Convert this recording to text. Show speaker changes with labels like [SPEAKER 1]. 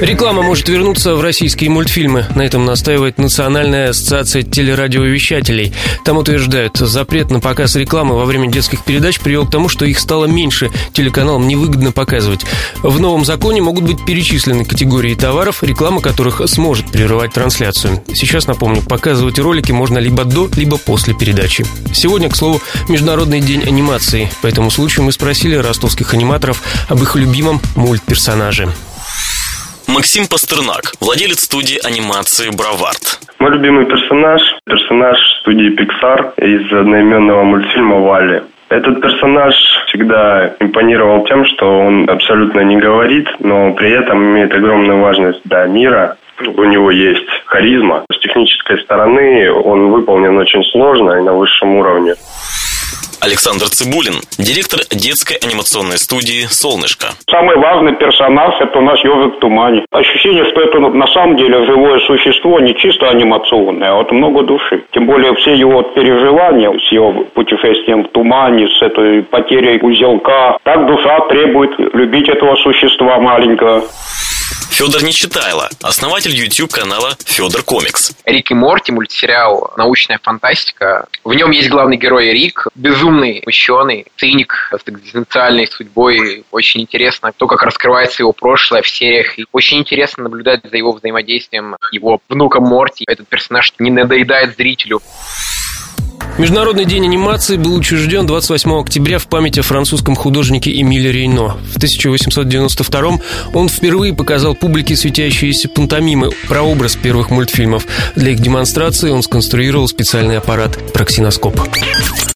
[SPEAKER 1] Реклама может вернуться в российские мультфильмы. На этом настаивает Национальная ассоциация телерадиовещателей. Там утверждают, запрет на показ рекламы во время детских передач привел к тому, что их стало меньше, телеканалам невыгодно показывать. В новом законе могут быть перечислены категории товаров, реклама которых сможет прерывать трансляцию. Сейчас, напомню, показывать ролики можно либо до, либо после передачи. Сегодня, к слову, Международный день анимации. По этому случаю мы спросили ростовских аниматоров об их любимом мультперсонаже.
[SPEAKER 2] Максим Пастернак, владелец студии анимации «Бравард».
[SPEAKER 3] Мой любимый персонаж – персонаж студии Pixar из одноименного мультфильма «Валли». Этот персонаж всегда импонировал тем, что он абсолютно не говорит, но при этом имеет огромную важность для мира. У него есть харизма. С технической стороны он выполнен очень сложно и на высшем уровне.
[SPEAKER 2] Александр Цибулин, директор детской анимационной студии «Солнышко».
[SPEAKER 4] Самый важный персонаж – это наш ежик в тумане. Ощущение, что это на самом деле живое существо, не чисто анимационное, а вот много души. Тем более все его переживания с его путешествием в тумане, с этой потерей узелка. Так душа требует любить этого существа маленького.
[SPEAKER 2] Федор Нечитайло, основатель YouTube-канала Федор Комикс.
[SPEAKER 5] Рик и Морти, мультсериал «Научная фантастика». В нем есть главный герой Рик, безумный ученый, циник с экзистенциальной судьбой. Очень интересно то, как раскрывается его прошлое в сериях. И очень интересно наблюдать за его взаимодействием его внуком Морти. Этот персонаж не надоедает зрителю.
[SPEAKER 1] Международный день анимации был учрежден 28 октября в память о французском художнике Эмиле Рейно. В 1892 он впервые показал публике светящиеся пантомимы, прообраз первых мультфильмов. Для их демонстрации он сконструировал специальный аппарат – проксиноскоп.